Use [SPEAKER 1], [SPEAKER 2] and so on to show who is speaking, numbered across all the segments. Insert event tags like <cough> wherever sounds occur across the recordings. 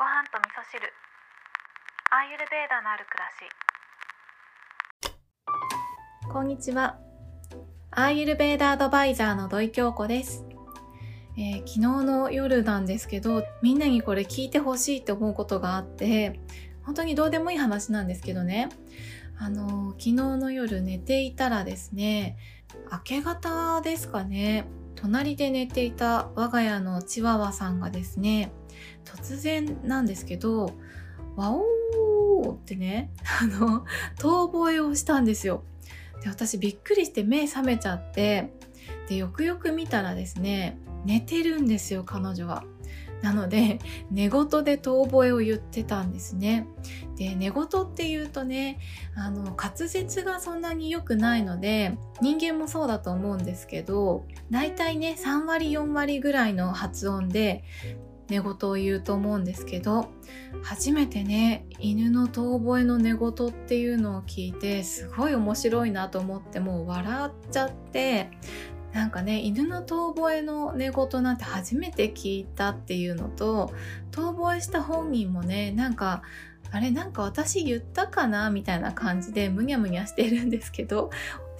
[SPEAKER 1] ご飯と味噌汁アーユルベーダのある暮らし
[SPEAKER 2] こんにちは。アーユルベーダアドバイザーの土井京子です、えー昨日の夜なんですけど、みんなにこれ聞いてほしいって思うことがあって、本当にどうでもいい話なんですけどね。あの昨日の夜寝ていたらですね、明け方ですかね、隣で寝ていた我が家のチワワさんがですね、突然なんですけど、ワオーってね、<laughs> あの、遠吠えをしたんですよ。で私びっくりして目覚めちゃってでよくよく見たらですね寝てるんですよ彼女は。なので <laughs> 寝言で遠吠えを言ってたんですね。で寝言っていうとねあの滑舌がそんなに良くないので人間もそうだと思うんですけどだいたいね3割4割ぐらいの発音で寝言を言うと思うんですけど初めてね犬の遠吠えの寝言っていうのを聞いてすごい面白いなと思ってもう笑っちゃってなんかね犬の遠吠えの寝言なんて初めて聞いたっていうのと遠吠えした本人もねなんかあれなんか私言ったかなみたいな感じでむにゃむにゃしてるんですけど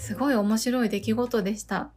[SPEAKER 2] すごい面白い出来事でした。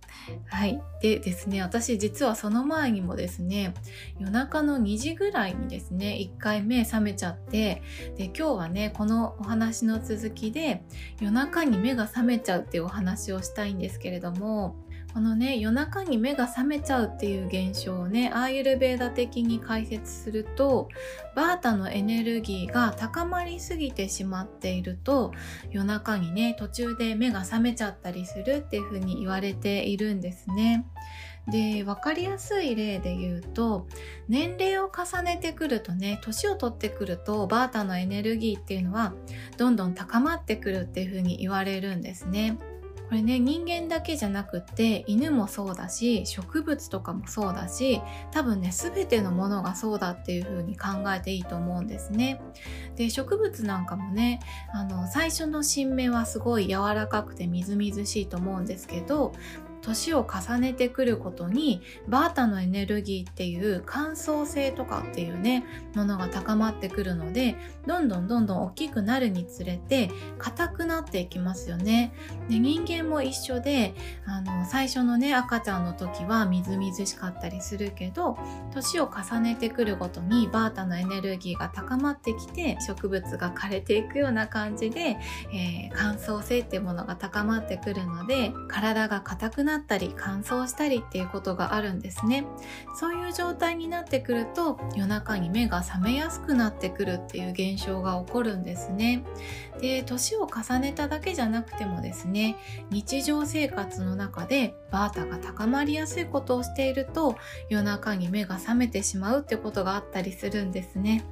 [SPEAKER 2] はい。でですね、私実はその前にもですね、夜中の2時ぐらいにですね、一回目覚めちゃって、で、今日はね、このお話の続きで、夜中に目が覚めちゃうっていうお話をしたいんですけれども、このね、夜中に目が覚めちゃうっていう現象をね、アーユルベーダ的に解説すると、バータのエネルギーが高まりすぎてしまっていると、夜中にね、途中で目が覚めちゃったりするっていうふうに言われているんですね。で、わかりやすい例で言うと、年齢を重ねてくるとね、年を取ってくると、バータのエネルギーっていうのは、どんどん高まってくるっていうふうに言われるんですね。これね人間だけじゃなくって犬もそうだし植物とかもそうだし多分ね全てのものがそうだっていう風に考えていいと思うんですね。で植物なんかもねあの最初の新芽はすごい柔らかくてみずみずしいと思うんですけど年を重ねてくることにバータのエネルギーっていう乾燥性とかっていうねものが高まってくるのでどんどんどんどん大きくなるにつれて硬くなっていきますよね。で人間も一緒であの最初のね赤ちゃんの時はみずみずしかったりするけど年を重ねてくるごとにバータのエネルギーが高まってきて植物が枯れていくような感じで、えー乾燥性っていうものが高まってくるので体が硬くななったり乾燥したりっていうことがあるんですね。そういう状態になってくると夜中に目が覚めやすくなってくるっていう現象が起こるんですね。で年を重ねただけじゃなくてもですね日常生活の中でバータが高まりやすいことをしていると夜中に目が覚めてしまうってことがあったりするんですね。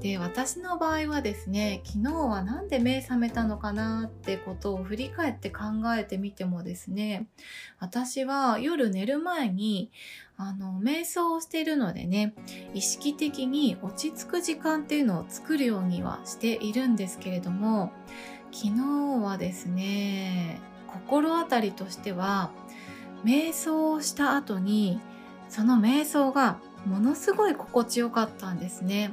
[SPEAKER 2] で私の場合はですね昨日はなんで目覚めたのかなってことを振り返って考えてみてもですね私は夜寝る前にあの瞑想をしているのでね意識的に落ち着く時間っていうのを作るようにはしているんですけれども昨日はですね心当たりとしては瞑想をした後にその瞑想がものすごい心地よかったんですね。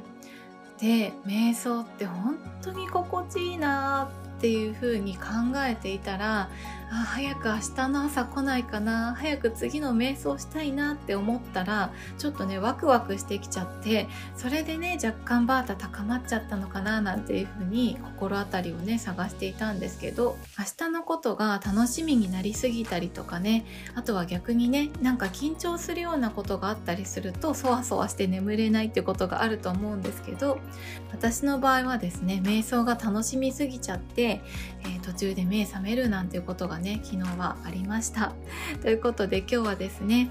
[SPEAKER 2] で瞑想って本当に心地いいなっていう風に考えていたらあ早く明日の朝来ないかな早く次の瞑想したいなって思ったらちょっとねワクワクしてきちゃってそれでね若干バータ高まっちゃったのかななんていう風に心当たりをね探していたんですけど明日のことが楽しみになりすぎたりとかねあとは逆にねなんか緊張するようなことがあったりするとそわそわして眠れないってことがあると思うんですけど私の場合はですね瞑想が楽しみすぎちゃって、えー途中で目覚めるなんていうことがね昨日はありました。<laughs> ということで今日はですね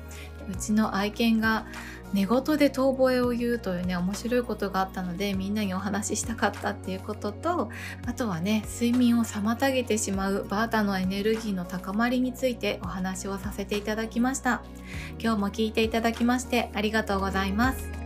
[SPEAKER 2] うちの愛犬が寝言で遠吠えを言うというね面白いことがあったのでみんなにお話ししたかったっていうこととあとはね睡眠を妨げてしまうバータのエネルギーの高まりについてお話をさせていただきました。今日も聞いていただきましてありがとうございます。